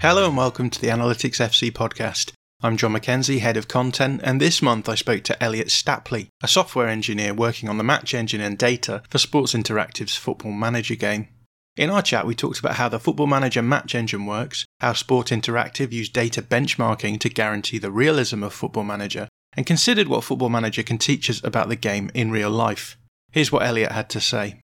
Hello and welcome to the Analytics FC podcast. I'm John McKenzie, head of content, and this month I spoke to Elliot Stapley, a software engineer working on the match engine and data for Sports Interactive's Football Manager game. In our chat, we talked about how the Football Manager match engine works, how Sport Interactive used data benchmarking to guarantee the realism of Football Manager, and considered what Football Manager can teach us about the game in real life. Here's what Elliot had to say.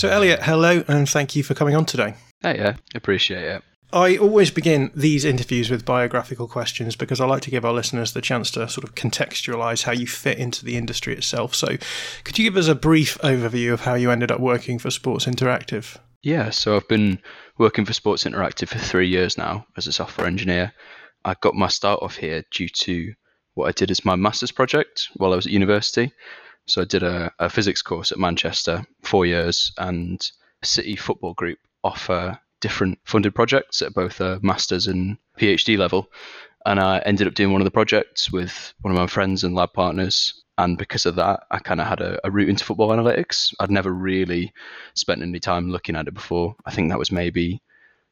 So, Elliot, hello, and thank you for coming on today. Hey, yeah, appreciate it. I always begin these interviews with biographical questions because I like to give our listeners the chance to sort of contextualize how you fit into the industry itself. So, could you give us a brief overview of how you ended up working for Sports Interactive? Yeah, so I've been working for Sports Interactive for three years now as a software engineer. I got my start off here due to what I did as my master's project while I was at university. So I did a, a physics course at Manchester, four years, and City Football Group offer different funded projects at both a master's and PhD level. And I ended up doing one of the projects with one of my friends and lab partners. And because of that, I kind of had a, a, route into football analytics. I'd never really spent any time looking at it before. I think that was maybe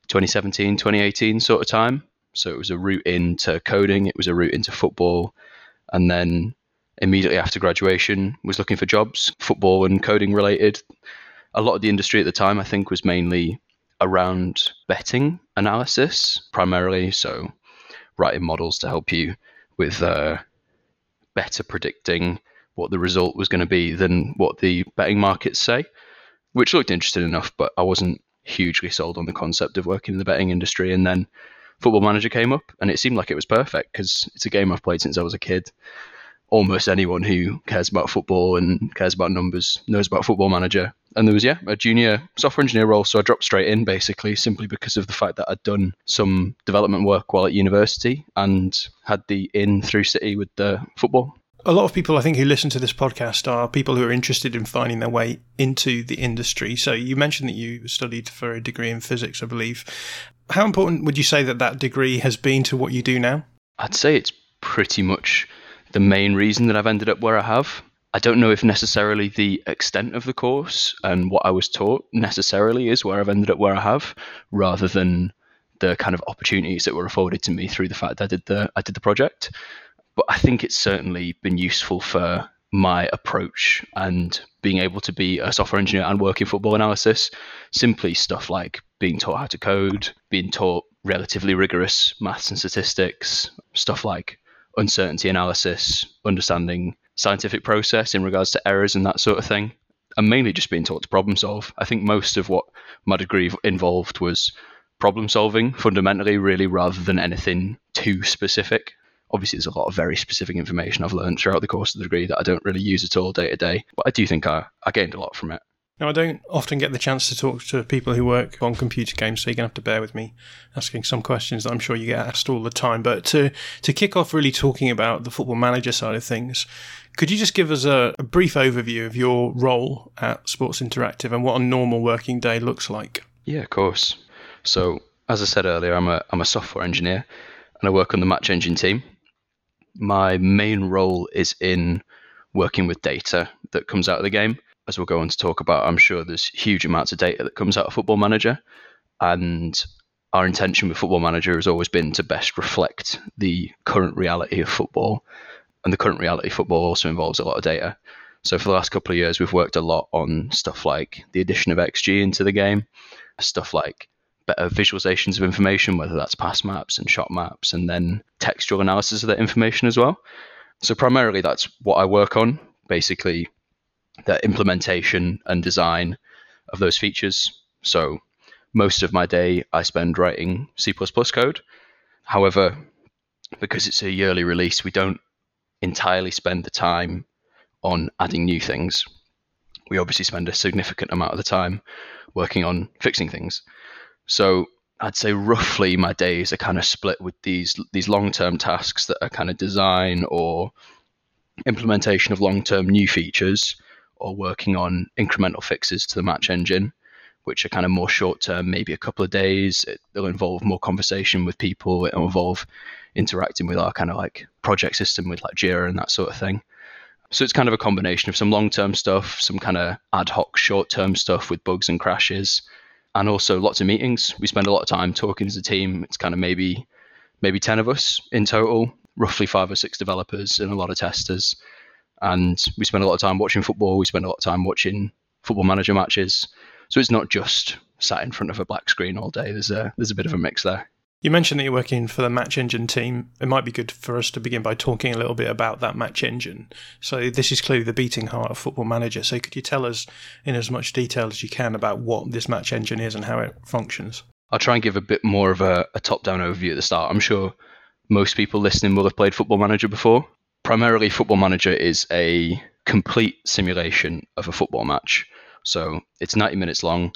2017, 2018 sort of time. So it was a route into coding, it was a route into football. And then immediately after graduation was looking for jobs, football and coding related. A lot of the industry at the time, I think, was mainly around betting analysis primarily. So, writing models to help you with uh, better predicting what the result was going to be than what the betting markets say, which looked interesting enough, but I wasn't hugely sold on the concept of working in the betting industry. And then Football Manager came up, and it seemed like it was perfect because it's a game I've played since I was a kid almost anyone who cares about football and cares about numbers knows about Football Manager. And there was, yeah, a junior software engineer role. So I dropped straight in basically simply because of the fact that I'd done some development work while at university and had the in through City with the football. A lot of people, I think, who listen to this podcast are people who are interested in finding their way into the industry. So you mentioned that you studied for a degree in physics, I believe. How important would you say that that degree has been to what you do now? I'd say it's pretty much the main reason that I've ended up where I have. I don't know if necessarily the extent of the course and what I was taught necessarily is where I've ended up where I have, rather than the kind of opportunities that were afforded to me through the fact that I did the I did the project. But I think it's certainly been useful for my approach and being able to be a software engineer and work in football analysis. Simply stuff like being taught how to code, being taught relatively rigorous maths and statistics, stuff like uncertainty analysis, understanding scientific process in regards to errors and that sort of thing. And mainly just being taught to problem solve. I think most of what my degree involved was problem solving fundamentally, really, rather than anything too specific. Obviously, there's a lot of very specific information I've learned throughout the course of the degree that I don't really use at all day to day, but I do think I, I gained a lot from it. Now, I don't often get the chance to talk to people who work on computer games, so you're going to have to bear with me asking some questions that I'm sure you get asked all the time. But to, to kick off really talking about the football manager side of things, could you just give us a, a brief overview of your role at Sports Interactive and what a normal working day looks like? Yeah, of course. So, as I said earlier, I'm a, I'm a software engineer and I work on the match engine team. My main role is in working with data that comes out of the game as we'll go on to talk about, I'm sure there's huge amounts of data that comes out of Football Manager, and our intention with Football Manager has always been to best reflect the current reality of football, and the current reality of football also involves a lot of data. So for the last couple of years, we've worked a lot on stuff like the addition of XG into the game, stuff like better visualizations of information, whether that's pass maps and shot maps, and then textual analysis of that information as well. So primarily, that's what I work on. Basically, the implementation and design of those features. So most of my day I spend writing C++ code. However, because it's a yearly release, we don't entirely spend the time on adding new things. We obviously spend a significant amount of the time working on fixing things. So I'd say roughly my days are kind of split with these these long-term tasks that are kind of design or implementation of long-term new features or working on incremental fixes to the match engine, which are kind of more short term, maybe a couple of days. It, will involve more conversation with people. It'll involve interacting with our kind of like project system with like Jira and that sort of thing. So it's kind of a combination of some long term stuff, some kind of ad hoc short term stuff with bugs and crashes, and also lots of meetings. We spend a lot of time talking as a team. It's kind of maybe maybe 10 of us in total, roughly five or six developers and a lot of testers. And we spend a lot of time watching football. We spend a lot of time watching football manager matches. So it's not just sat in front of a black screen all day. There's a there's a bit of a mix there. You mentioned that you're working for the Match Engine team. It might be good for us to begin by talking a little bit about that Match Engine. So, this is clearly the beating heart of Football Manager. So, could you tell us in as much detail as you can about what this Match Engine is and how it functions? I'll try and give a bit more of a, a top down overview at the start. I'm sure most people listening will have played Football Manager before. Primarily, Football Manager is a complete simulation of a football match. So, it's 90 minutes long.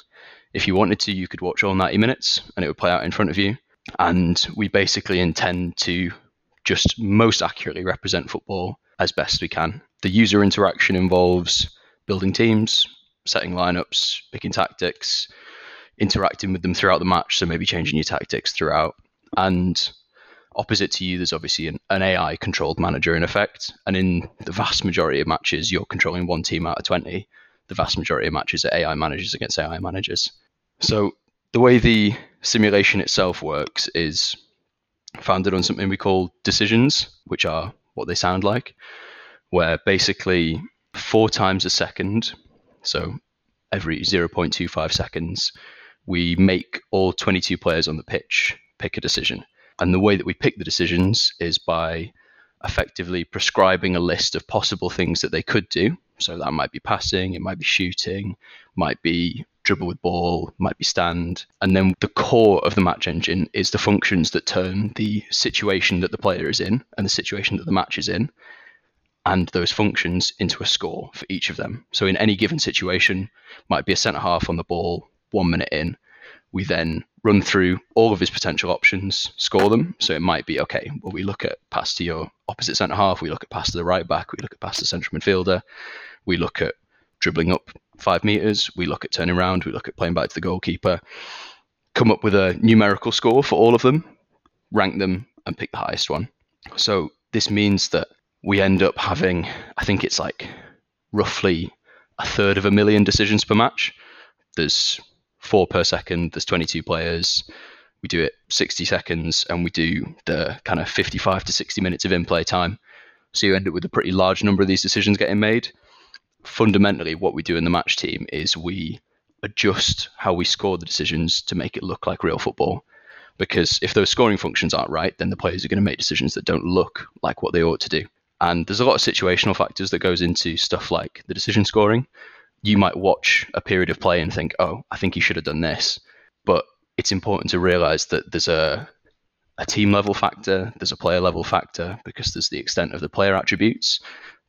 If you wanted to, you could watch all 90 minutes and it would play out in front of you and we basically intend to just most accurately represent football as best we can. The user interaction involves building teams, setting lineups, picking tactics, interacting with them throughout the match, so maybe changing your tactics throughout. And opposite to you, there's obviously an, an AI controlled manager in effect. And in the vast majority of matches, you're controlling one team out of 20. The vast majority of matches are AI managers against AI managers. So the way the simulation itself works is founded on something we call decisions, which are what they sound like, where basically four times a second, so every 0.25 seconds, we make all 22 players on the pitch pick a decision. And the way that we pick the decisions is by effectively prescribing a list of possible things that they could do. So that might be passing, it might be shooting, might be dribble with ball, might be stand. And then the core of the match engine is the functions that turn the situation that the player is in and the situation that the match is in, and those functions into a score for each of them. So in any given situation, might be a centre half on the ball, one minute in. We then run through all of his potential options, score them. So it might be okay. Well, we look at pass to your opposite centre half, we look at pass to the right back, we look at pass to central midfielder, we look at dribbling up five meters. We look at turning around. We look at playing back to the goalkeeper. Come up with a numerical score for all of them, rank them, and pick the highest one. So this means that we end up having, I think it's like roughly a third of a million decisions per match. There's four per second. There's 22 players. We do it 60 seconds, and we do the kind of 55 to 60 minutes of in-play time. So you end up with a pretty large number of these decisions getting made fundamentally what we do in the match team is we adjust how we score the decisions to make it look like real football. Because if those scoring functions aren't right, then the players are going to make decisions that don't look like what they ought to do. And there's a lot of situational factors that goes into stuff like the decision scoring. You might watch a period of play and think, "Oh, I think you should have done this," but it's important to realize that there's a a team level factor, there's a player level factor because there's the extent of the player attributes,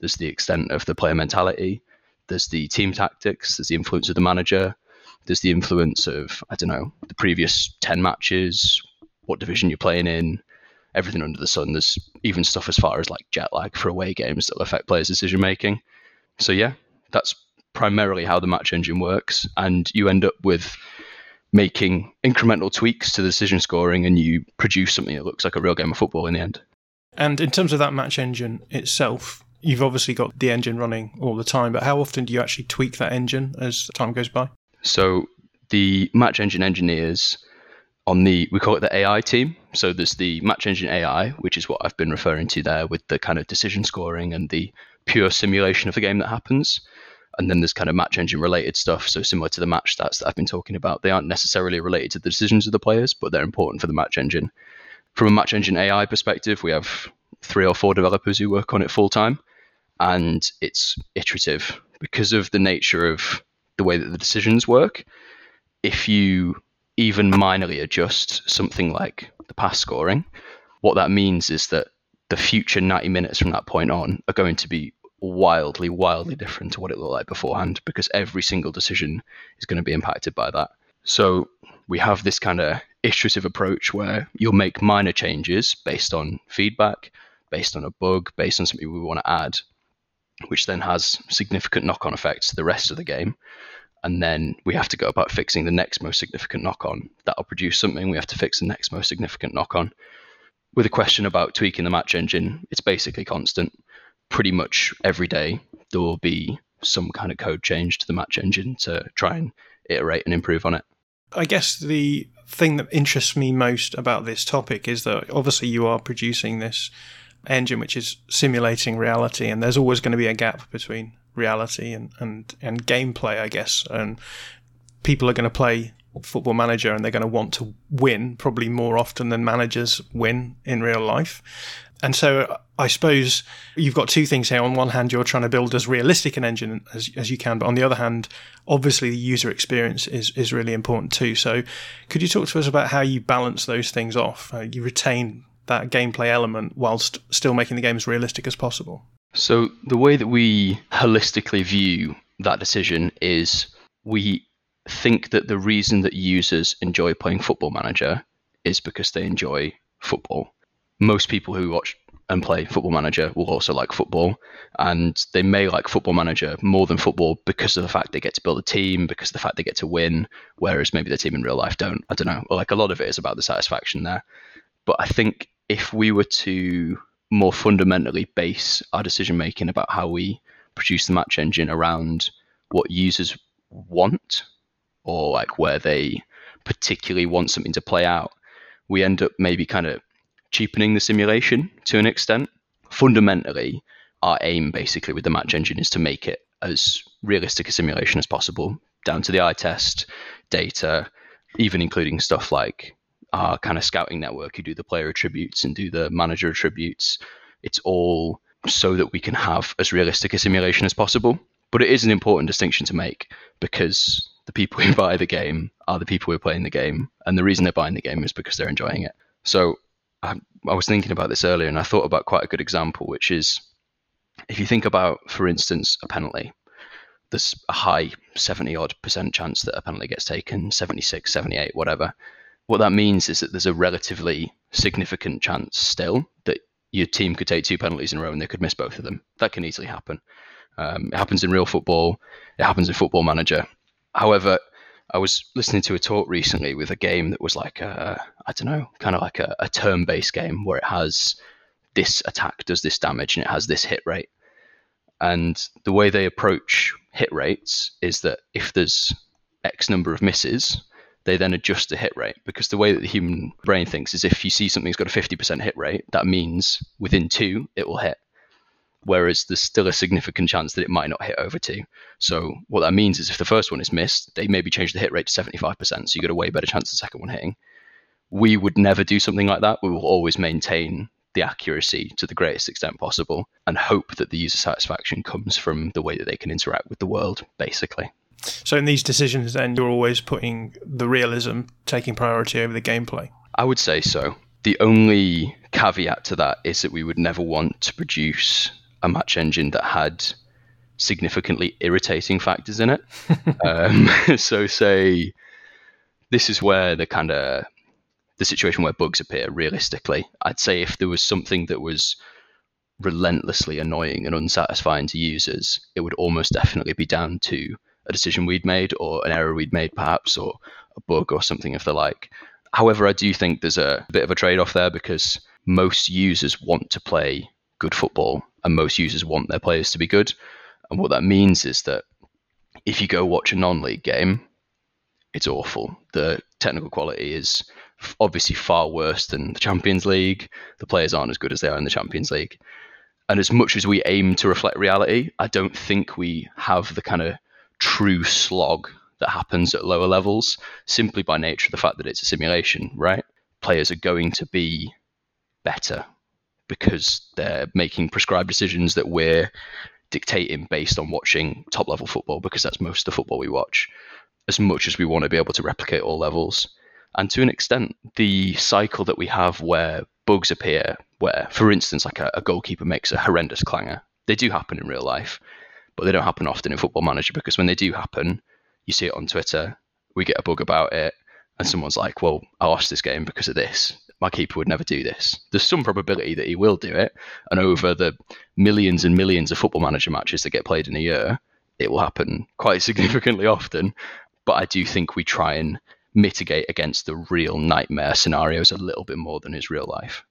there's the extent of the player mentality, there's the team tactics, there's the influence of the manager, there's the influence of, I don't know, the previous 10 matches, what division you're playing in, everything under the sun. There's even stuff as far as like jet lag for away games that'll affect players' decision making. So, yeah, that's primarily how the match engine works. And you end up with making incremental tweaks to the decision scoring and you produce something that looks like a real game of football in the end. And in terms of that match engine itself, you've obviously got the engine running all the time, but how often do you actually tweak that engine as time goes by? So the match engine engineers on the we call it the AI team. So there's the match engine AI, which is what I've been referring to there with the kind of decision scoring and the pure simulation of the game that happens. And then there's kind of match engine related stuff. So similar to the match stats that I've been talking about, they aren't necessarily related to the decisions of the players, but they're important for the match engine. From a match engine AI perspective, we have three or four developers who work on it full time and it's iterative because of the nature of the way that the decisions work. If you even minorly adjust something like the pass scoring, what that means is that the future 90 minutes from that point on are going to be wildly, wildly different to what it looked like beforehand because every single decision is going to be impacted by that. So we have this kind of iterative approach where you'll make minor changes based on feedback, based on a bug, based on something we want to add, which then has significant knock on effects to the rest of the game. And then we have to go about fixing the next most significant knock on. That'll produce something. We have to fix the next most significant knock on. With a question about tweaking the match engine, it's basically constant. Pretty much every day there will be some kind of code change to the match engine to try and iterate and improve on it. I guess the thing that interests me most about this topic is that obviously you are producing this engine which is simulating reality, and there's always going to be a gap between reality and, and, and gameplay, I guess. And people are going to play football manager and they're going to want to win probably more often than managers win in real life. And so I suppose you've got two things here. On one hand, you're trying to build as realistic an engine as, as you can, but on the other hand, obviously the user experience is, is really important too. So could you talk to us about how you balance those things off? Uh, you retain that gameplay element whilst still making the game as realistic as possible? So the way that we holistically view that decision is we think that the reason that users enjoy playing Football Manager is because they enjoy football. Most people who watch and play Football Manager will also like football, and they may like Football Manager more than football because of the fact they get to build a team, because of the fact they get to win, whereas maybe the team in real life don't. I don't know. Like a lot of it is about the satisfaction there. But I think if we were to more fundamentally base our decision making about how we produce the match engine around what users want or like where they particularly want something to play out, we end up maybe kind of cheapening the simulation to an extent. Fundamentally, our aim basically with the match engine is to make it as realistic a simulation as possible, down to the eye test, data, even including stuff like our kind of scouting network who do the player attributes and do the manager attributes. It's all so that we can have as realistic a simulation as possible. But it is an important distinction to make because the people who buy the game are the people who are playing the game, and the reason they're buying the game is because they're enjoying it. So I, I was thinking about this earlier, and I thought about quite a good example, which is if you think about, for instance, a penalty. There's a high 70 odd percent chance that a penalty gets taken, 76, 78, whatever. What that means is that there's a relatively significant chance still that your team could take two penalties in a row and they could miss both of them. That can easily happen. Um, it happens in real football. It happens in Football Manager. However, I was listening to a talk recently with a game that was like a, I don't know, kind of like a, a turn-based game where it has this attack does this damage and it has this hit rate. And the way they approach hit rates is that if there's X number of misses, they then adjust the hit rate because the way that the human brain thinks is if you see something's got a 50% hit rate, that means within two it will hit whereas there's still a significant chance that it might not hit over two. So what that means is if the first one is missed, they maybe change the hit rate to 75%, so you get a way better chance of the second one hitting. We would never do something like that. We will always maintain the accuracy to the greatest extent possible and hope that the user satisfaction comes from the way that they can interact with the world, basically. So in these decisions, then you're always putting the realism taking priority over the gameplay. I would say so. The only caveat to that is that we would never want to produce a match engine that had significantly irritating factors in it. um, so, say this is where the kind of the situation where bugs appear. Realistically, I'd say if there was something that was relentlessly annoying and unsatisfying to users, it would almost definitely be down to a decision we'd made or an error we'd made, perhaps, or a bug or something of the like. However, I do think there's a bit of a trade off there because most users want to play good football and most users want their players to be good. And what that means is that if you go watch a non-league game, it's awful. The technical quality is obviously far worse than the Champions League. The players aren't as good as they are in the Champions League. And as much as we aim to reflect reality, I don't think we have the kind of true slog that happens at lower levels simply by nature of the fact that it's a simulation, right? Players are going to be better because they're making prescribed decisions that we're dictating based on watching top level football because that's most of the football we watch as much as we want to be able to replicate all levels. And to an extent the cycle that we have where bugs appear where for instance like a, a goalkeeper makes a horrendous clanger they do happen in real life but they don't happen often in football manager because when they do happen you see it on twitter we get a bug about it and someone's like well i lost this game because of this my keeper would never do this. There's some probability that he will do it, and over the millions and millions of football manager matches that get played in a year, it will happen quite significantly often. But I do think we try and mitigate against the real nightmare scenarios a little bit more than is real life.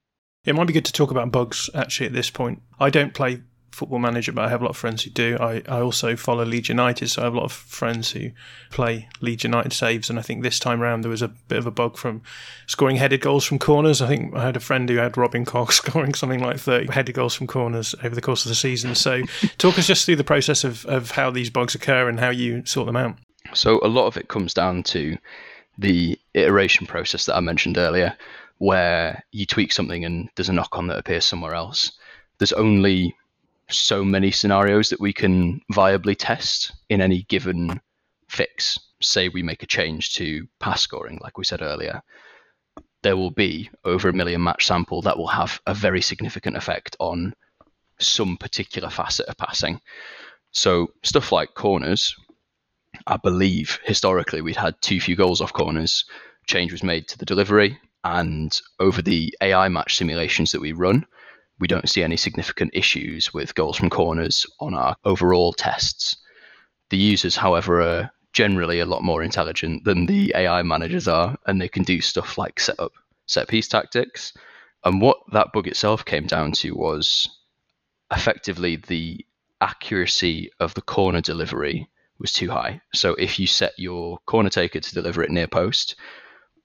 It might be good to talk about bugs actually at this point. I don't play football manager, but I have a lot of friends who do. I, I also follow Leeds United, so I have a lot of friends who play Leeds United saves. And I think this time around there was a bit of a bug from scoring headed goals from corners. I think I had a friend who had Robin Koch scoring something like 30 headed goals from corners over the course of the season. So talk us just through the process of, of how these bugs occur and how you sort them out. So a lot of it comes down to the iteration process that I mentioned earlier, where you tweak something and there's a knock on that appears somewhere else. There's only so many scenarios that we can viably test in any given fix. Say we make a change to pass scoring, like we said earlier, there will be over a million match sample that will have a very significant effect on some particular facet of passing. So stuff like corners, I believe historically we'd had too few goals off corners. Change was made to the delivery, and over the AI match simulations that we run, we don't see any significant issues with goals from corners on our overall tests. The users, however, are generally a lot more intelligent than the AI managers are, and they can do stuff like set up set piece tactics. And what that bug itself came down to was effectively the accuracy of the corner delivery was too high. So if you set your corner taker to deliver it near post,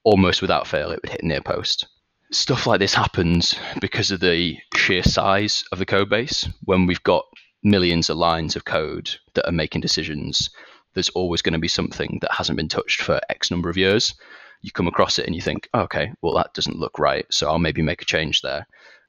almost without fail, it would hit near post stuff like this happens because of the sheer size of the code base. When we've got millions of lines of code that are making decisions, there's always going to be something that hasn't been touched for X number of years. You come across it and you think, oh, okay, well, that doesn't look right. So I'll maybe make a change there.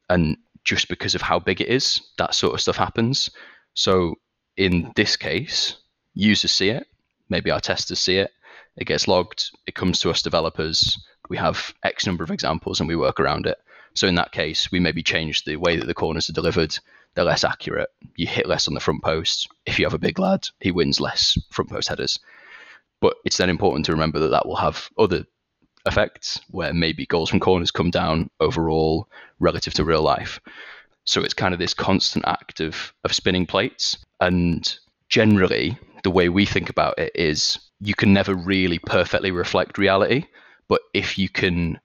And just because of how big it is, that sort of stuff happens. So in this case, users see it, maybe our testers see it, it gets logged, it comes to us developers we have X number of examples and we work around it. So in that case, we maybe change the way that the corners are delivered. They're less accurate. You hit less on the front post. If you have a big lad, he wins less front post headers. But it's then important to remember that that will have other effects where maybe goals from corners come down overall relative to real life. So it's kind of this constant act of, of spinning plates. And generally, the way we think about it is you can never really perfectly reflect reality. But if you can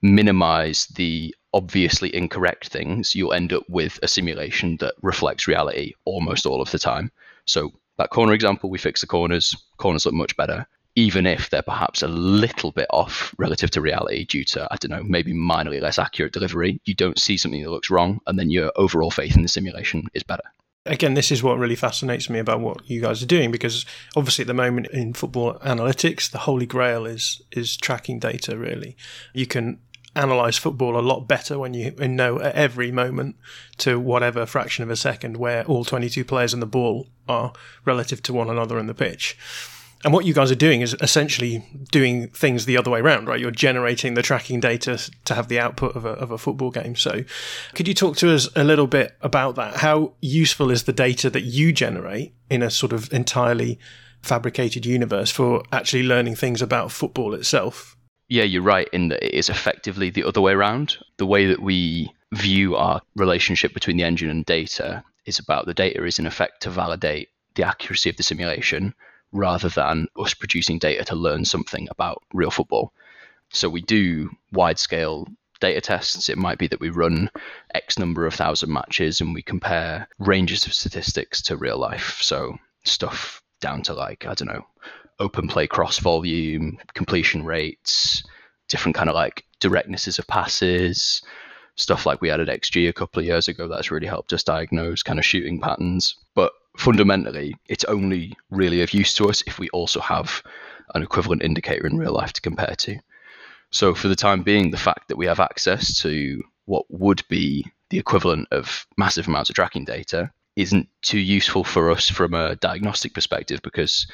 minimize the obviously incorrect things, you'll end up with a simulation that reflects reality almost all of the time. So that corner example, we fix the corners. Corners look much better, even if they're perhaps a little bit off relative to reality due to, I don't know, maybe minorly less accurate delivery. You don't see something that looks wrong, and then your overall faith in the simulation is better again, this is what really fascinates me about what you guys are doing because obviously at the moment in football analytics, the holy grail is is tracking data. Really, you can analyze football a lot better when you know at every moment to whatever fraction of a second where all 22 players and the ball are relative to one another in the pitch. And what you guys are doing is essentially doing things the other way around, right? You're generating the tracking data to have the output of a, of a football game. So, could you talk to us a little bit about that? How useful is the data that you generate in a sort of entirely fabricated universe for actually learning things about football itself? Yeah, you're right in that it is effectively the other way around. The way that we view our relationship between the engine and data is about the data is in effect to validate the accuracy of the simulation rather than us producing data to learn something about real football. So we do wide scale data tests. It might be that we run X number of thousand matches and we compare ranges of statistics to real life. So stuff down to like, I don't know, open play cross volume, completion rates, different kind of like directnesses of passes, stuff like we added XG a couple of years ago that's really helped us diagnose kind of shooting patterns. But fundamentally, it's only really of use to us if we also have an equivalent indicator in real life to compare to. So, for the time being, the fact that we have access to what would be the equivalent of massive amounts of tracking data isn't too useful for us from a diagnostic perspective because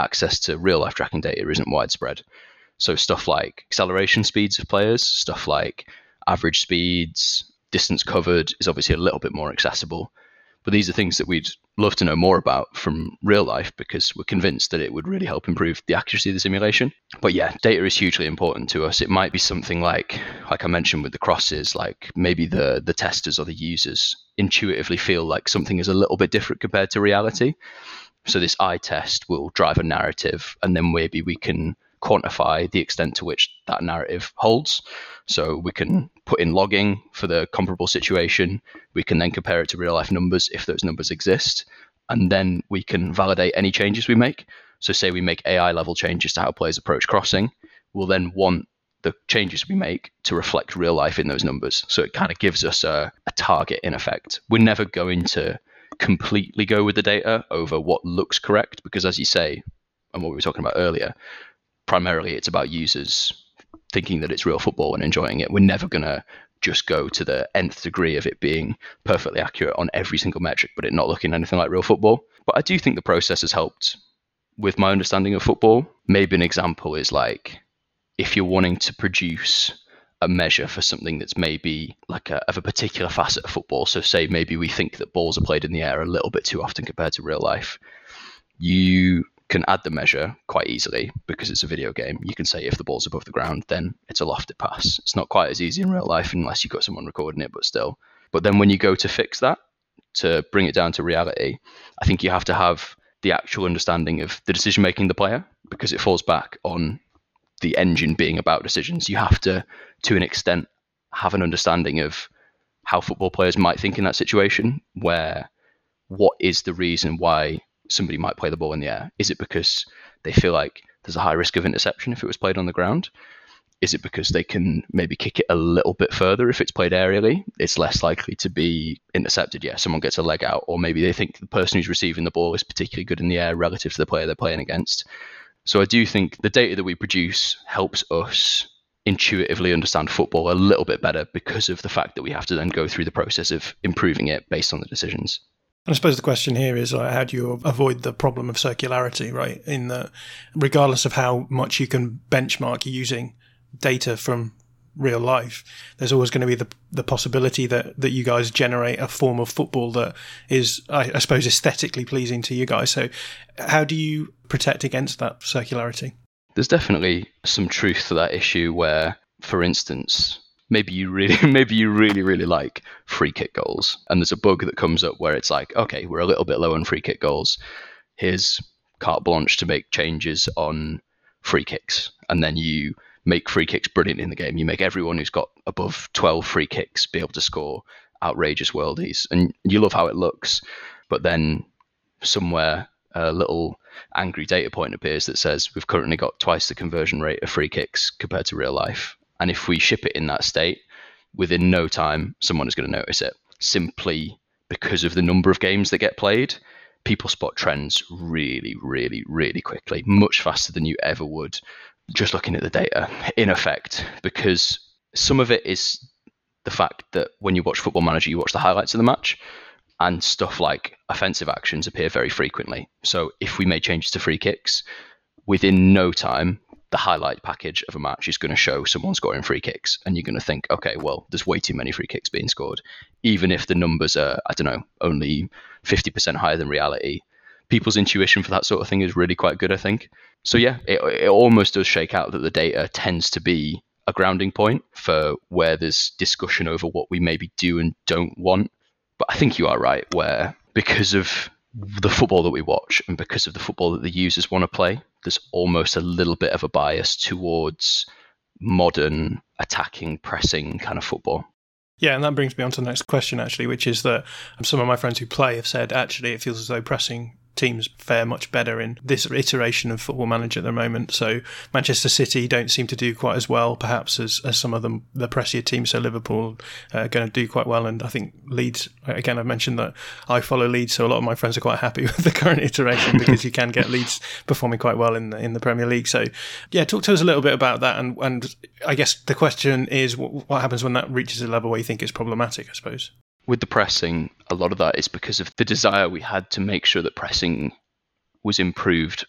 access to real life tracking data isn't widespread. So, stuff like acceleration speeds of players, stuff like average speeds, distance covered is obviously a little bit more accessible. But these are things that we'd love to know more about from real life because we're convinced that it would really help improve the accuracy of the simulation. But yeah, data is hugely important to us. It might be something like, like I mentioned with the crosses, like maybe the the testers or the users intuitively feel like something is a little bit different compared to reality. So this eye test will drive a narrative, and then maybe we can quantify the extent to which that narrative holds. So we can hmm. put in logging for the comparable situation. We can then compare it to real life numbers if those numbers exist. And then we can validate any changes we make. So, say we make AI level changes to how players approach crossing, we'll then want the changes we make to reflect real life in those numbers. So, it kind of gives us a, a target in effect. We're never going to completely go with the data over what looks correct because, as you say, and what we were talking about earlier, primarily it's about users thinking that it's real football and enjoying it. We're never going to just go to the nth degree of it being perfectly accurate on every single metric, but it not looking anything like real football. But I do think the process has helped with my understanding of football. Maybe an example is like if you're wanting to produce a measure for something that's maybe like a, of a particular facet of football. So, say maybe we think that balls are played in the air a little bit too often compared to real life. You can add the measure quite easily because it's a video game. You can say if the ball's above the ground, then it's a lofted pass. It's not quite as easy in real life unless you've got someone recording it, but still. But then when you go to fix that, to bring it down to reality, I think you have to have the actual understanding of the decision making the player because it falls back on the engine being about decisions. You have to, to an extent, have an understanding of how football players might think in that situation, where what is the reason why somebody might play the ball in the air? Is it because they feel like there's a high risk of interception if it was played on the ground? Is it because they can maybe kick it a little bit further if it's played aerially? It's less likely to be intercepted. Yeah, someone gets a leg out, or maybe they think the person who's receiving the ball is particularly good in the air relative to the player they're playing against. So I do think the data that we produce helps us intuitively understand football a little bit better because of the fact that we have to then go through the process of improving it based on the decisions. I suppose the question here is like, how do you avoid the problem of circularity, right? In that, regardless of how much you can benchmark using data from real life, there's always going to be the the possibility that that you guys generate a form of football that is, I, I suppose, aesthetically pleasing to you guys. So, how do you protect against that circularity? There's definitely some truth to that issue. Where, for instance, maybe you really maybe you really really like free kick goals. And there's a bug that comes up where it's like okay we're a little bit low on free kick goals. Here's carte blanche to make changes on free kicks. And then you make free kicks brilliant in the game. You make everyone who's got above 12 free kicks be able to score outrageous worldies. And you love how it looks. But then somewhere a little angry data point appears that says we've currently got twice the conversion rate of free kicks compared to real life and if we ship it in that state, within no time, someone is going to notice it simply because of the number of games that get played. People spot trends really, really, really quickly, much faster than you ever would just looking at the data, in effect, because some of it is the fact that when you watch Football Manager, you watch the highlights of the match, and stuff like offensive actions appear very frequently. So if we made changes to free kicks, within no time, the highlight package of a match is going to show someone scoring free kicks, and you're going to think, okay, well, there's way too many free kicks being scored, even if the numbers are, I don't know, only 50% higher than reality. People's intuition for that sort of thing is really quite good, I think. So yeah, it, it almost does shake out that the data tends to be a grounding point for where there's discussion over what we maybe do and don't want. But I think you are right, where because of the football that we watch and because of the football that the users want to play, there's almost a little bit of a bias towards modern attacking, pressing kind of football. Yeah, and that brings me on to the next question, actually, which is that some of my friends who play have said actually it feels as though pressing teams fare much better in this iteration of Football Manager at the moment. So Manchester City don't seem to do quite as well, perhaps as, as some of them the pressier teams. So Liverpool uh, are going to do quite well, and I think Leeds. Again, I've mentioned that I follow Leeds, so a lot of my friends are quite happy with the current iteration because you can get Leeds performing quite well in the, in the Premier League. So yeah, talk to us a little bit about that, and and I guess the question is what happens when that reaches a level where you think it's problematic. I suppose with the pressing, a lot of that is because of the desire we had to make sure that pressing was improved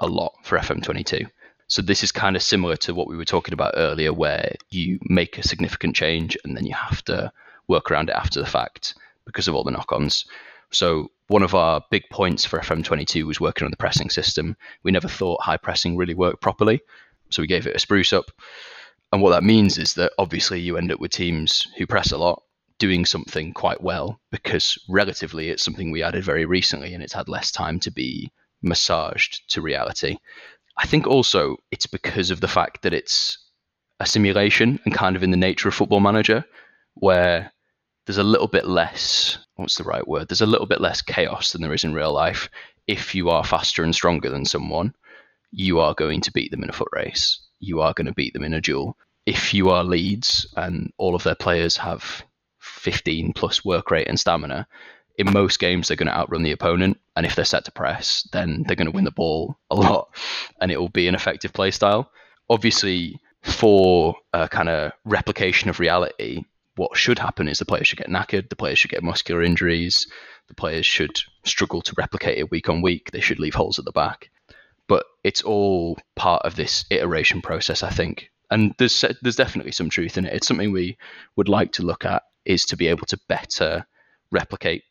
a lot for FM22. So this is kind of similar to what we were talking about earlier, where you make a significant change and then you have to work around it after the fact because of all the knock-ons. So one of our big points for FM22 was working on the pressing system. We never thought high pressing really worked properly, so we gave it a spruce up. And what that means is that obviously you end up with teams who press a lot doing something quite well because relatively it's something we added very recently and it's had less time to be massaged to reality. I think also it's because of the fact that it's a simulation and kind of in the nature of Football Manager, where there's a little bit less what's the right word? There's a little bit less chaos than there is in real life. If you are faster and stronger than someone, you are going to beat them in a foot race. You are going to beat them in a duel. If you are Leeds and all of their players have 15 plus work rate and stamina, in most games they're going to outrun the opponent. And if they're set to press, then they're going to win the ball a lot and it will be an effective play style. Obviously, for uh, a kind of replication of reality, what should happen is the players should get knackered, the players should get muscular injuries, the players should struggle to replicate it week on week, they should leave holes at the back. But it's all part of this iteration process, I think. And there's there's definitely some truth in it. It's something we would like to look at is to be able to better replicate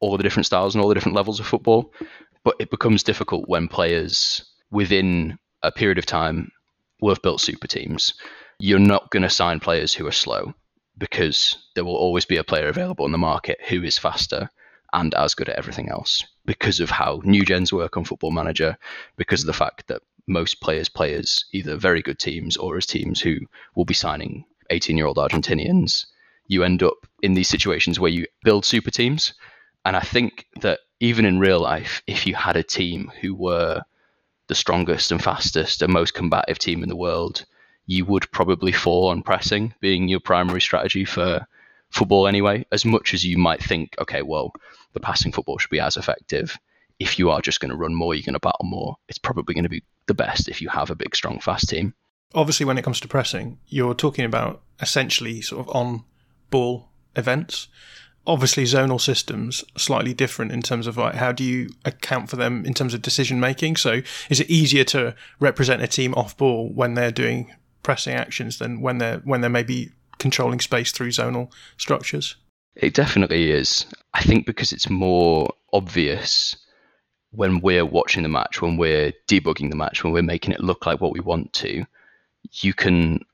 all the different styles and all the different levels of football. But it becomes difficult when players within a period of time will have built super teams. You're not going to sign players who are slow because there will always be a player available in the market who is faster and as good at everything else because of how new gens work on Football Manager, because of the fact that most players play as either very good teams or as teams who will be signing 18 year old Argentinians. You end up in these situations where you build super teams. And I think that even in real life, if you had a team who were the strongest and fastest and most combative team in the world, you would probably fall on pressing being your primary strategy for football anyway, as much as you might think, okay, well, the passing football should be as effective. If you are just going to run more, you're going to battle more. It's probably going to be the best if you have a big, strong, fast team. Obviously, when it comes to pressing, you're talking about essentially sort of on ball events. Obviously, zonal systems slightly different in terms of like how do you account for them in terms of decision making. So, is it easier to represent a team off ball when they're doing pressing actions than when they're when they're maybe controlling space through zonal structures? It definitely is. I think because it's more obvious when we're watching the match, when we're debugging the match, when we're making it look like what we want to, you can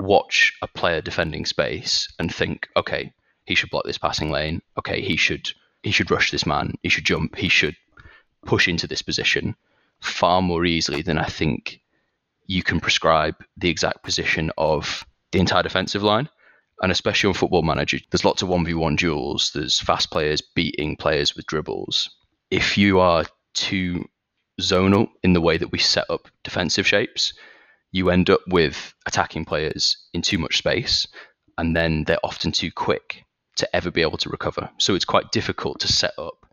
watch a player defending space and think, okay, he should block this passing lane. Okay, he should he should rush this man. He should jump. He should push into this position far more easily than I think you can prescribe the exact position of the entire defensive line. And especially on Football Manager, there's lots of 1v1 duels, there's fast players beating players with dribbles. If you are too zonal in the way that we set up defensive shapes, you end up with attacking players in too much space, and then they're often too quick to ever be able to recover. So it's quite difficult to set up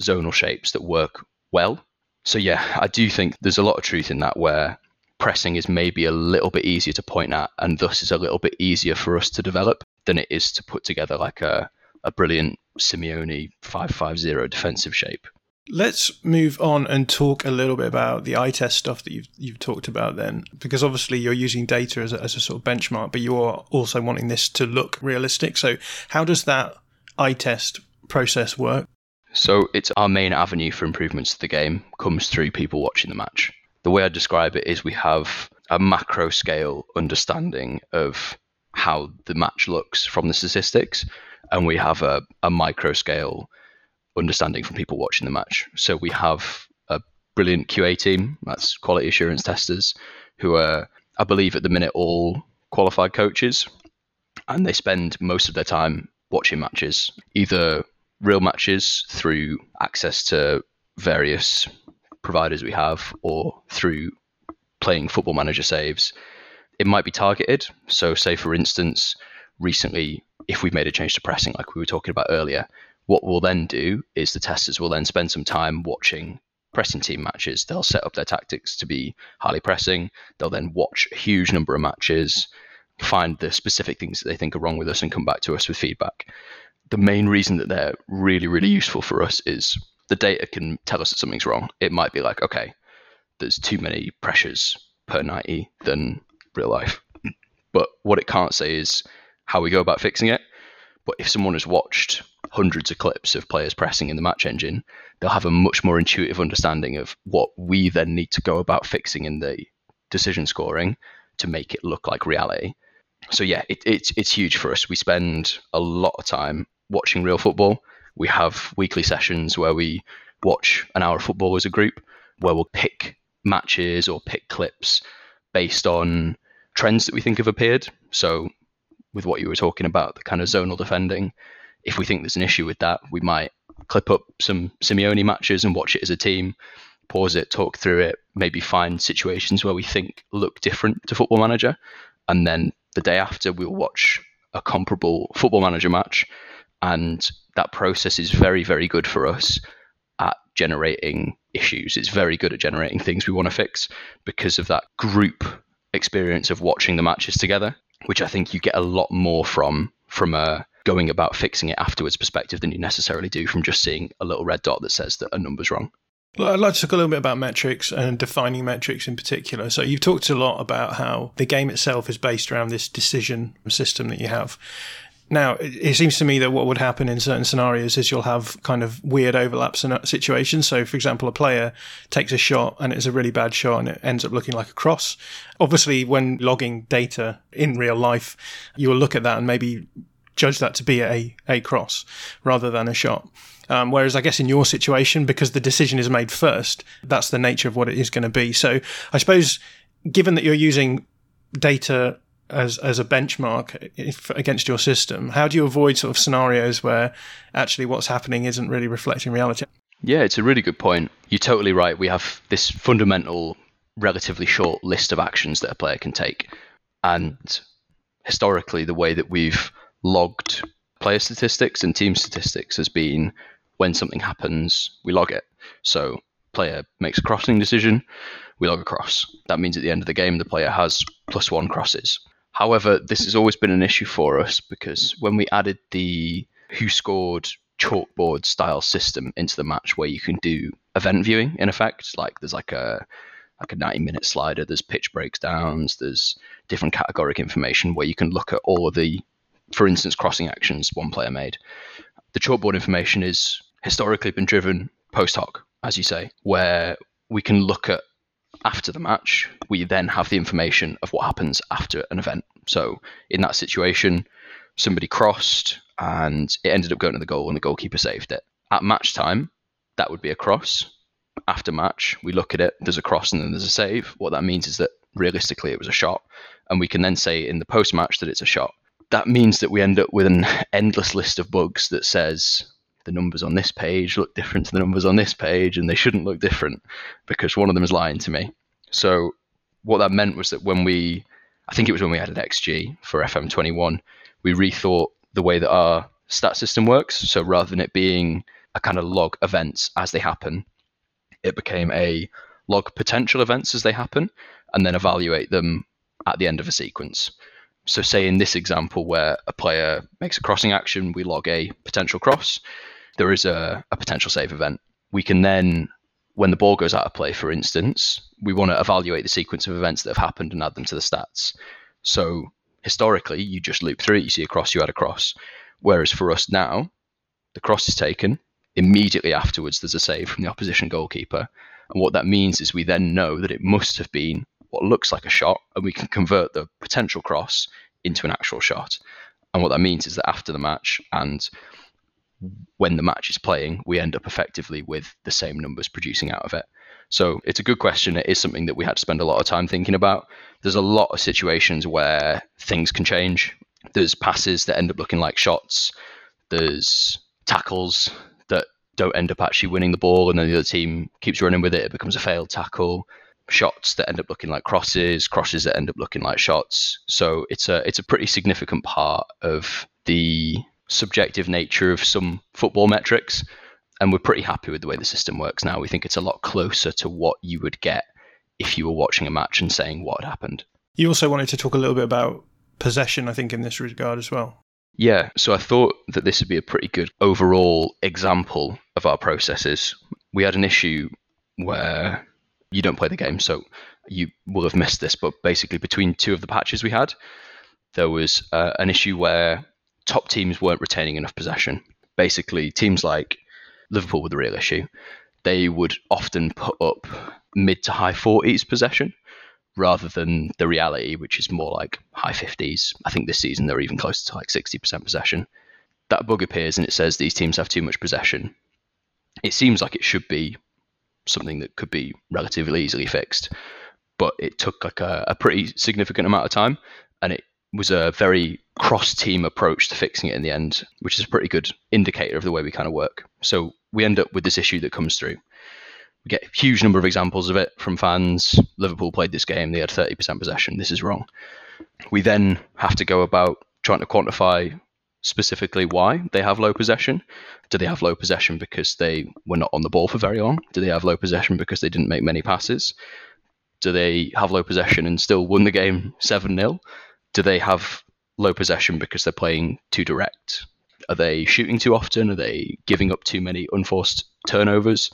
zonal shapes that work well. So, yeah, I do think there's a lot of truth in that where pressing is maybe a little bit easier to point at and thus is a little bit easier for us to develop than it is to put together like a, a brilliant Simeone 550 defensive shape. Let's move on and talk a little bit about the eye test stuff that you've you've talked about then, because obviously you're using data as a, as a sort of benchmark, but you are also wanting this to look realistic. So, how does that eye test process work? So, it's our main avenue for improvements to the game comes through people watching the match the way I describe it is we have a macro scale understanding of how the match looks from the statistics, and we have a, a micro scale understanding from people watching the match. So we have a brilliant QA team, that's quality assurance testers, who are, I believe, at the minute all qualified coaches, and they spend most of their time watching matches, either real matches through access to various providers we have or through playing football manager saves, it might be targeted. So, say for instance, recently, if we've made a change to pressing, like we were talking about earlier, what we'll then do is the testers will then spend some time watching pressing team matches. They'll set up their tactics to be highly pressing. They'll then watch a huge number of matches, find the specific things that they think are wrong with us, and come back to us with feedback. The main reason that they're really, really useful for us is the data can tell us that something's wrong. It might be like, okay, there's too many pressures per 90 than real life. But what it can't say is how we go about fixing it. But if someone has watched hundreds of clips of players pressing in the match engine, they'll have a much more intuitive understanding of what we then need to go about fixing in the decision scoring to make it look like reality. So yeah, it, it's it's huge for us. We spend a lot of time watching real football we have weekly sessions where we watch an hour of football as a group, where we'll pick matches or pick clips based on trends that we think have appeared. So, with what you were talking about, the kind of zonal defending, if we think there's an issue with that, we might clip up some Simeone matches and watch it as a team, pause it, talk through it, maybe find situations where we think look different to Football Manager, and then the day after we'll watch a comparable Football Manager match, and that process is very very good for us at generating issues. It's very good at generating things we want to fix because of that group experience of watching the matches together, which I think you get a lot more from from a going about fixing it afterwards perspective than you necessarily do from just seeing a little red dot that says that a number's wrong. Well, I'd like to talk a little bit about metrics and defining metrics in particular. So, you've talked a lot about how the game itself is based around this decision system that you have. Now, it seems to me that what would happen in certain scenarios is you'll have kind of weird overlaps in situations. So, for example, a player takes a shot and it's a really bad shot and it ends up looking like a cross. Obviously, when logging data in real life, you will look at that and maybe judge that to be a, a cross rather than a shot. Um, whereas I guess in your situation, because the decision is made first, that's the nature of what it is going to be. So I suppose, given that you're using data as as a benchmark if, against your system, how do you avoid sort of scenarios where actually what's happening isn't really reflecting reality? Yeah, it's a really good point. You're totally right. We have this fundamental, relatively short list of actions that a player can take, and historically, the way that we've logged player statistics and team statistics has been when something happens, we log it. So player makes a crossing decision, we log a cross. That means at the end of the game, the player has plus one crosses. However, this has always been an issue for us because when we added the WhoScored chalkboard style system into the match where you can do event viewing in effect, like there's like a like a 90 minute slider, there's pitch breakdowns, there's different categoric information where you can look at all of the for instance, crossing actions one player made. The chalkboard information is historically been driven post hoc, as you say, where we can look at after the match, we then have the information of what happens after an event. So in that situation, somebody crossed and it ended up going to the goal and the goalkeeper saved it. At match time, that would be a cross. After match, we look at it, there's a cross and then there's a save. What that means is that realistically it was a shot. And we can then say in the post match that it's a shot that means that we end up with an endless list of bugs that says the numbers on this page look different to the numbers on this page and they shouldn't look different because one of them is lying to me. So what that meant was that when we I think it was when we added XG for FM21, we rethought the way that our stat system works. So rather than it being a kind of log events as they happen, it became a log potential events as they happen and then evaluate them at the end of a sequence. So, say in this example where a player makes a crossing action, we log a potential cross. There is a, a potential save event. We can then, when the ball goes out of play, for instance, we want to evaluate the sequence of events that have happened and add them to the stats. So, historically, you just loop through it, you see a cross, you add a cross. Whereas for us now, the cross is taken. Immediately afterwards, there's a save from the opposition goalkeeper. And what that means is we then know that it must have been what looks like a shot, and we can convert the potential cross into an actual shot. And what that means is that after the match and when the match is playing, we end up effectively with the same numbers producing out of it. So it's a good question. It is something that we had to spend a lot of time thinking about. There's a lot of situations where things can change. There's passes that end up looking like shots. There's tackles that don't end up actually winning the ball, and then the other team keeps running with it. It becomes a failed tackle shots that end up looking like crosses, crosses that end up looking like shots. So it's a it's a pretty significant part of the subjective nature of some football metrics. And we're pretty happy with the way the system works now. We think it's a lot closer to what you would get if you were watching a match and saying what had happened. You also wanted to talk a little bit about possession, I think, in this regard as well. Yeah, so I thought that this would be a pretty good overall example of our processes. We had an issue where you don't play the game, so you will have missed this. But basically, between two of the patches we had, there was uh, an issue where top teams weren't retaining enough possession. Basically, teams like Liverpool were the real issue. They would often put up mid to high 40s possession rather than the reality, which is more like high 50s. I think this season they're even closer to like 60% possession. That bug appears and it says these teams have too much possession. It seems like it should be something that could be relatively easily fixed. but it took like a, a pretty significant amount of time, and it was a very cross-team approach to fixing it in the end, which is a pretty good indicator of the way we kind of work. So we end up with this issue that comes through. We get a huge number of examples of it from fans. Liverpool played this game; they had 30% possession. This is wrong. We then have to go about trying to quantify specifically why they have low possession. Do they have low possession because they were not on the ball for very long? Do they have low possession because they didn't make many passes? Do they have low possession and still won the game 7 0? Do they have low possession because they're playing too direct? Are they shooting too often? Are they giving up too many unforced turnovers?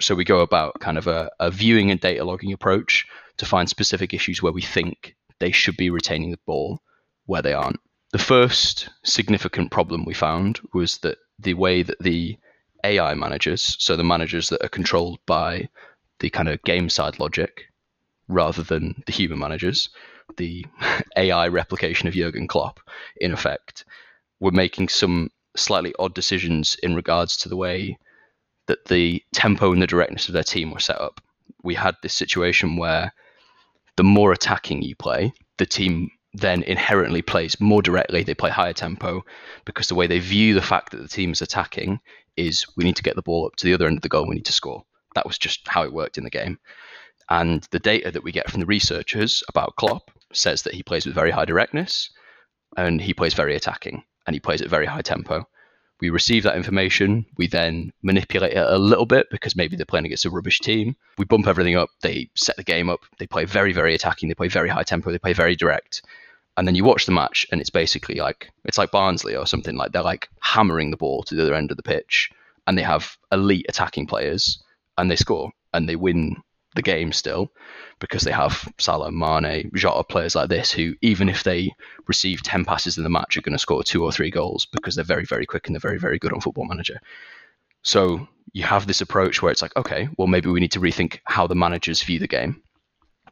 So we go about kind of a, a viewing and data logging approach to find specific issues where we think they should be retaining the ball where they aren't. The first significant problem we found was that the way that the AI managers, so the managers that are controlled by the kind of game side logic, rather than the human managers, the AI replication of Jurgen Klopp, in effect, were making some slightly odd decisions in regards to the way that the tempo and the directness of their team were set up. We had this situation where the more attacking you play, the team then inherently plays more directly. They play higher tempo because the way they view the fact that the team is attacking is we need to get the ball up to the other end of the goal. We need to score. That was just how it worked in the game. And the data that we get from the researchers about Klopp says that he plays with very high directness and he plays very attacking and he plays at very high tempo. We receive that information. We then manipulate it a little bit because maybe they're playing against a rubbish team. We bump everything up. They set the game up. They play very, very attacking. They play very high tempo. They play very direct. And then you watch the match, and it's basically like it's like Barnsley or something like they're like hammering the ball to the other end of the pitch, and they have elite attacking players, and they score and they win the game still because they have Salah, Mane, Jota, players like this who, even if they receive 10 passes in the match, are going to score two or three goals because they're very, very quick and they're very, very good on Football Manager. So you have this approach where it's like, okay, well, maybe we need to rethink how the managers view the game.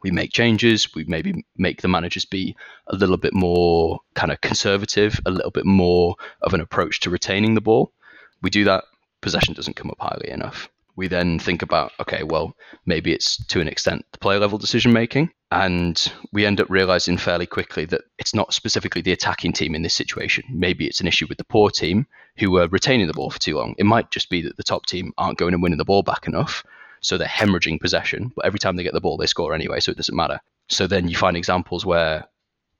We make changes, we maybe make the managers be a little bit more kind of conservative, a little bit more of an approach to retaining the ball. We do that, possession doesn't come up highly enough we then think about okay well maybe it's to an extent the player level decision making and we end up realizing fairly quickly that it's not specifically the attacking team in this situation. Maybe it's an issue with the poor team who are retaining the ball for too long. It might just be that the top team aren't going and winning the ball back enough so they're hemorrhaging possession but every time they get the ball they score anyway so it doesn't matter. So then you find examples where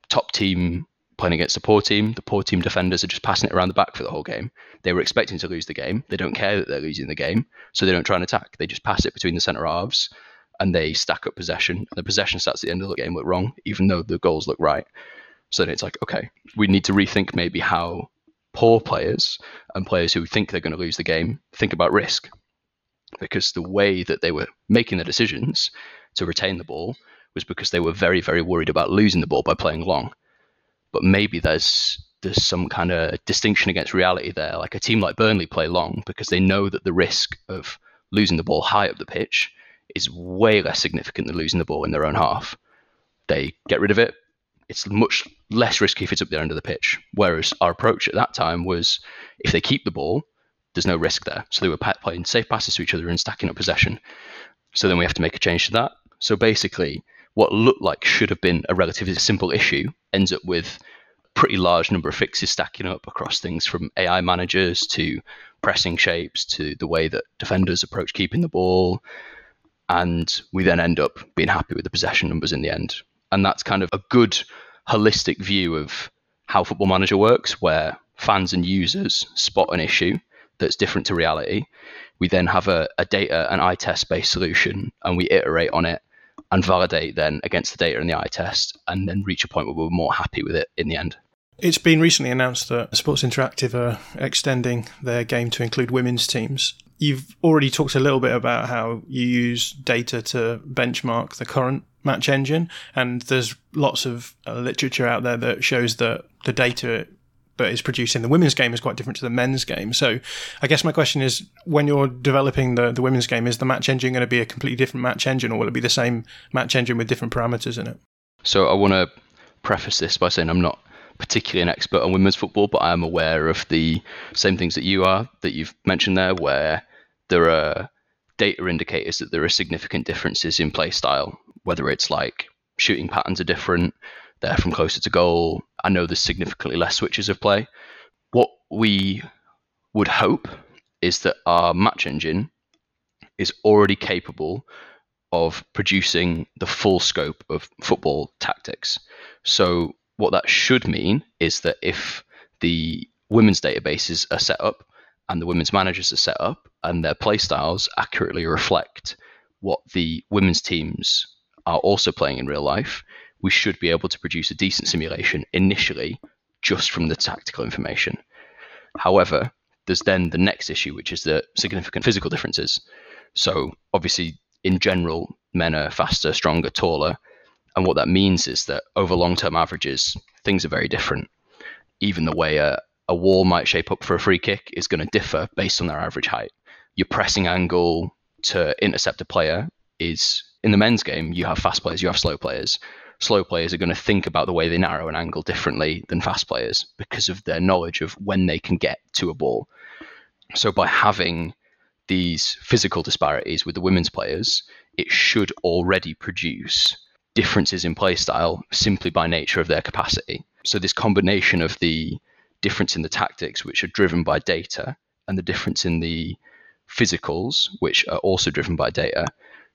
top team playing against the poor team. The poor team defenders are just passing it around the back for the whole game. They were expecting to lose the game. They don't care that they're losing the game, so they don't try and attack. They just pass it between the centre halves and they stack up possession. And the possession stats at the end of the game look wrong, even though the goals look right. So then it's like, okay, we need to rethink maybe how poor players and players who think they're going to lose the game think about risk. Because the way that they were making the decisions to retain the ball was because they were very, very worried about losing the ball by playing long but maybe there's there's some kind of distinction against reality there. Like a team like Burnley play long because they know that the risk of losing the ball high up the pitch is way less significant than losing the ball in their own half. They get rid of it. It's much less risky if it's up the end of the pitch. Whereas our approach at that time was if they keep the ball, there's no risk there. So they were playing safe passes to each other and stacking up possession. So then we have to make a change to that. So basically, what looked like should have been a relatively simple issue ends up with a pretty large number of fixes stacking up across things from AI managers to pressing shapes to the way that defenders approach keeping the ball. And we then end up being happy with the possession numbers in the end. And that's kind of a good holistic view of how Football Manager works, where fans and users spot an issue that's different to reality. We then have a, a data and eye test based solution and we iterate on it and validate then against the data in the eye test and then reach a point where we're more happy with it in the end. It's been recently announced that Sports Interactive are extending their game to include women's teams. You've already talked a little bit about how you use data to benchmark the current match engine, and there's lots of literature out there that shows that the data that is produced in the women's game is quite different to the men's game. So I guess my question is when you're developing the, the women's game, is the match engine going to be a completely different match engine or will it be the same match engine with different parameters in it? So I want to preface this by saying I'm not particularly an expert on women's football, but I am aware of the same things that you are, that you've mentioned there, where there are data indicators that there are significant differences in play style whether it's like shooting patterns are different, they're from closer to goal. I know there's significantly less switches of play. What we would hope is that our match engine is already capable of producing the full scope of football tactics. So, what that should mean is that if the women's databases are set up and the women's managers are set up and their play styles accurately reflect what the women's teams are also playing in real life, we should be able to produce a decent simulation initially just from the tactical information. However, there's then the next issue, which is the significant physical differences. So, obviously, in general, men are faster, stronger, taller. And what that means is that over long term averages, things are very different. Even the way a, a wall might shape up for a free kick is going to differ based on their average height. Your pressing angle to intercept a player is in the men's game, you have fast players, you have slow players. Slow players are going to think about the way they narrow an angle differently than fast players because of their knowledge of when they can get to a ball. So, by having these physical disparities with the women's players, it should already produce differences in play style simply by nature of their capacity. So, this combination of the difference in the tactics, which are driven by data, and the difference in the physicals, which are also driven by data,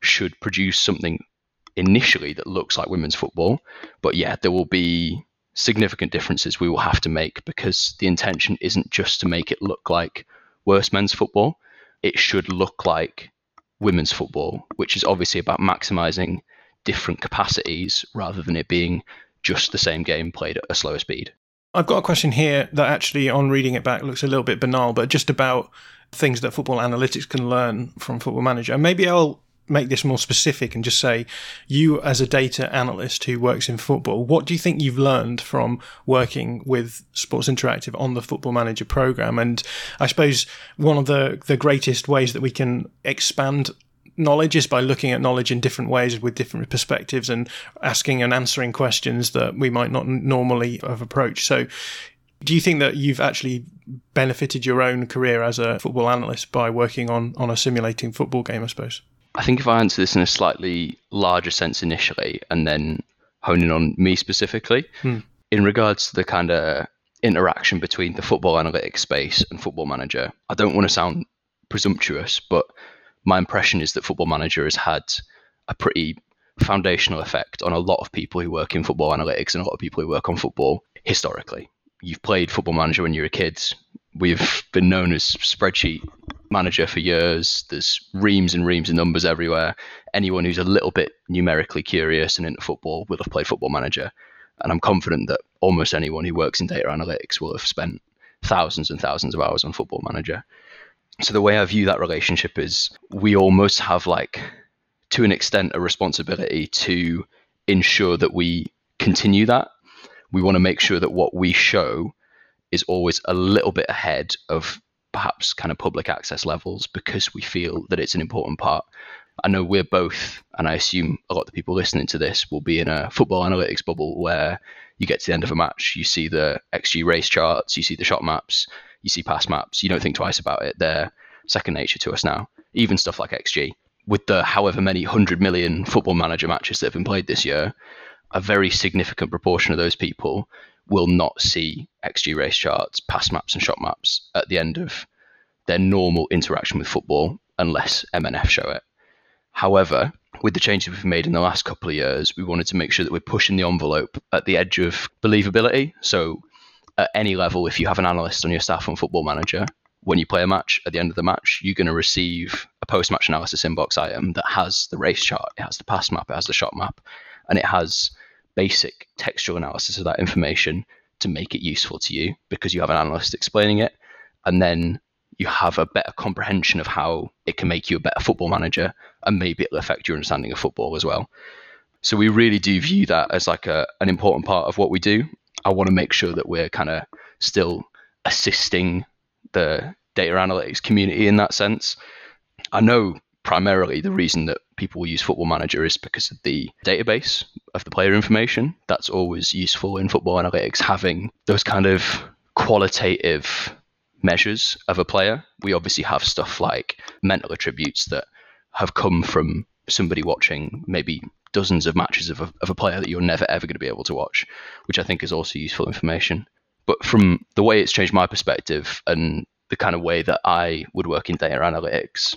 should produce something initially that looks like women's football. But yeah, there will be significant differences we will have to make because the intention isn't just to make it look like worse men's football. It should look like women's football, which is obviously about maximizing different capacities rather than it being just the same game played at a slower speed. I've got a question here that actually, on reading it back, looks a little bit banal, but just about things that football analytics can learn from Football Manager. Maybe I'll make this more specific and just say, you as a data analyst who works in football, what do you think you've learned from working with Sports Interactive on the Football Manager program? And I suppose one of the, the greatest ways that we can expand knowledge is by looking at knowledge in different ways with different perspectives and asking and answering questions that we might not normally have approached. So, do you think that you've actually benefited your own career as a football analyst by working on on a simulating football game? I suppose. I think if I answer this in a slightly larger sense initially, and then honing on me specifically, hmm. in regards to the kind of interaction between the football analytics space and Football Manager, I don't want to sound presumptuous, but my impression is that Football Manager has had a pretty foundational effect on a lot of people who work in football analytics and a lot of people who work on football historically. You've played Football Manager when you were a kid. We've been known as spreadsheet manager for years. There's reams and reams of numbers everywhere. Anyone who's a little bit numerically curious and into football will have played Football Manager. And I'm confident that almost anyone who works in data analytics will have spent thousands and thousands of hours on Football Manager. So the way I view that relationship is we almost have like to an extent a responsibility to ensure that we continue that. We want to make sure that what we show is always a little bit ahead of perhaps kind of public access levels because we feel that it's an important part. I know we're both, and I assume a lot of the people listening to this will be in a football analytics bubble where you get to the end of a match, you see the XG race charts, you see the shot maps, you see pass maps, you don't think twice about it. They're second nature to us now. Even stuff like XG. With the however many hundred million football manager matches that have been played this year, a very significant proportion of those people will not see XG race charts, pass maps, and shot maps at the end of their normal interaction with football unless MNF show it. However, with the changes we've made in the last couple of years, we wanted to make sure that we're pushing the envelope at the edge of believability. So, at any level, if you have an analyst on your staff on Football Manager, when you play a match, at the end of the match, you're going to receive a post match analysis inbox item that has the race chart, it has the pass map, it has the shot map, and it has basic textual analysis of that information to make it useful to you because you have an analyst explaining it. And then you have a better comprehension of how it can make you a better football manager and maybe it'll affect your understanding of football as well. So we really do view that as like a, an important part of what we do. I want to make sure that we're kind of still assisting the data analytics community in that sense. I know primarily the reason that people use Football Manager is because of the database of the player information. That's always useful in football analytics, having those kind of qualitative measures of a player. We obviously have stuff like mental attributes that have come from somebody watching maybe dozens of matches of a, of a player that you're never ever going to be able to watch, which I think is also useful information. But from the way it's changed my perspective and the kind of way that I would work in data analytics,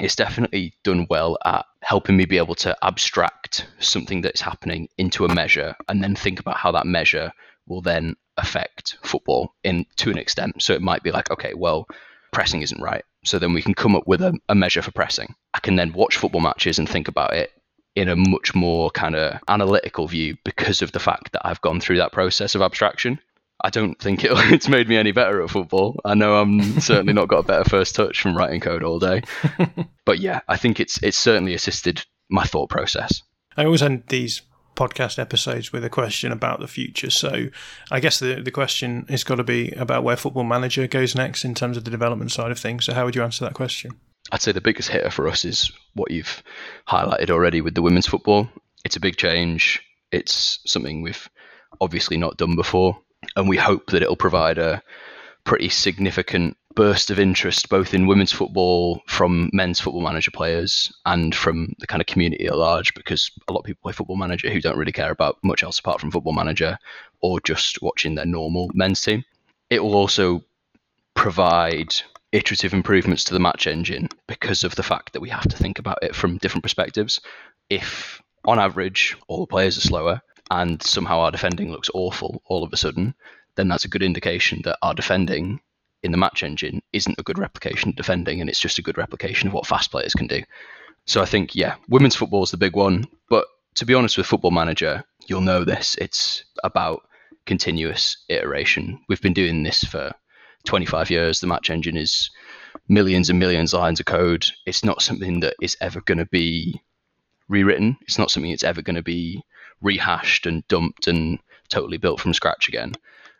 it's definitely done well at helping me be able to abstract something that's happening into a measure and then think about how that measure will then affect football in to an extent. So it might be like, okay, well, pressing isn't right. So then we can come up with a, a measure for pressing. I can then watch football matches and think about it in a much more kind of analytical view because of the fact that I've gone through that process of abstraction. I don't think it, it's made me any better at football. I know I'm certainly not got a better first touch from writing code all day, but yeah, I think it's it's certainly assisted my thought process. I always end these podcast episodes with a question about the future. So I guess the the question has got to be about where Football Manager goes next in terms of the development side of things. So how would you answer that question? I'd say the biggest hitter for us is what you've highlighted already with the women's football. It's a big change. It's something we've obviously not done before and we hope that it'll provide a pretty significant burst of interest both in women's football from men's football manager players and from the kind of community at large because a lot of people play football manager who don't really care about much else apart from football manager or just watching their normal men's team. It will also provide iterative improvements to the match engine because of the fact that we have to think about it from different perspectives. If on average all the players are slower, and somehow our defending looks awful all of a sudden, then that's a good indication that our defending in the match engine isn't a good replication of defending and it's just a good replication of what fast players can do. So I think, yeah, women's football is the big one. But to be honest with Football Manager, you'll know this. It's about continuous iteration. We've been doing this for 25 years. The match engine is millions and millions of lines of code. It's not something that is ever going to be rewritten. It's not something that's ever going to be rehashed and dumped and totally built from scratch again.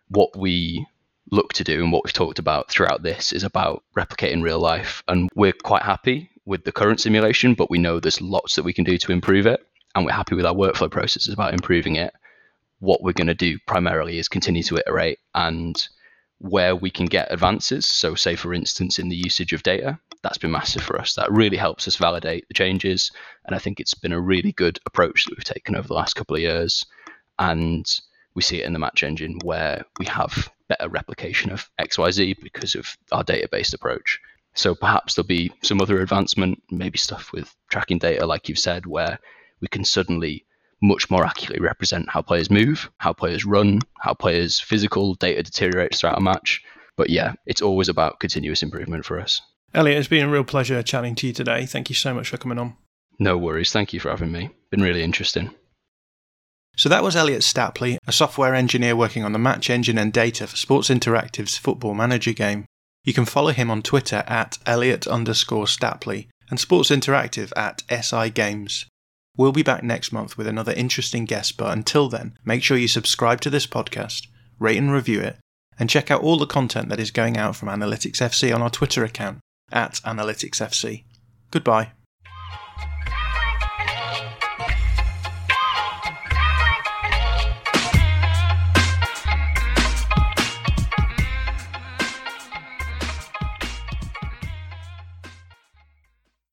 What we look to do and what we've talked about throughout this is about replicating real life. And we're quite happy with the current simulation, but we know there's lots that we can do to improve it. And we're happy with our workflow processes about improving it. What we're going to do primarily is continue to iterate and where we can get advances. So, say for instance, in the usage of data, that's been massive for us. That really helps us validate the changes. And I think it's been a really good approach that we've taken over the last couple of years. And we see it in the match engine where we have better replication of XYZ because of our data based approach. So perhaps there'll be some other advancement, maybe stuff with tracking data, like you've said, where we can suddenly much more accurately represent how players move, how players run, how players' physical data deteriorates throughout a match. But yeah, it's always about continuous improvement for us. Elliot, it's been a real pleasure chatting to you today. Thank you so much for coming on. No worries. Thank you for having me. Been really interesting. So that was Elliot Stapley, a software engineer working on the match engine and data for Sports Interactive's Football Manager game. You can follow him on Twitter at Elliot underscore Stapley and Sports Interactive at SI Games. We'll be back next month with another interesting guest, but until then, make sure you subscribe to this podcast, rate and review it, and check out all the content that is going out from Analytics FC on our Twitter account at AnalyticsFC. Goodbye.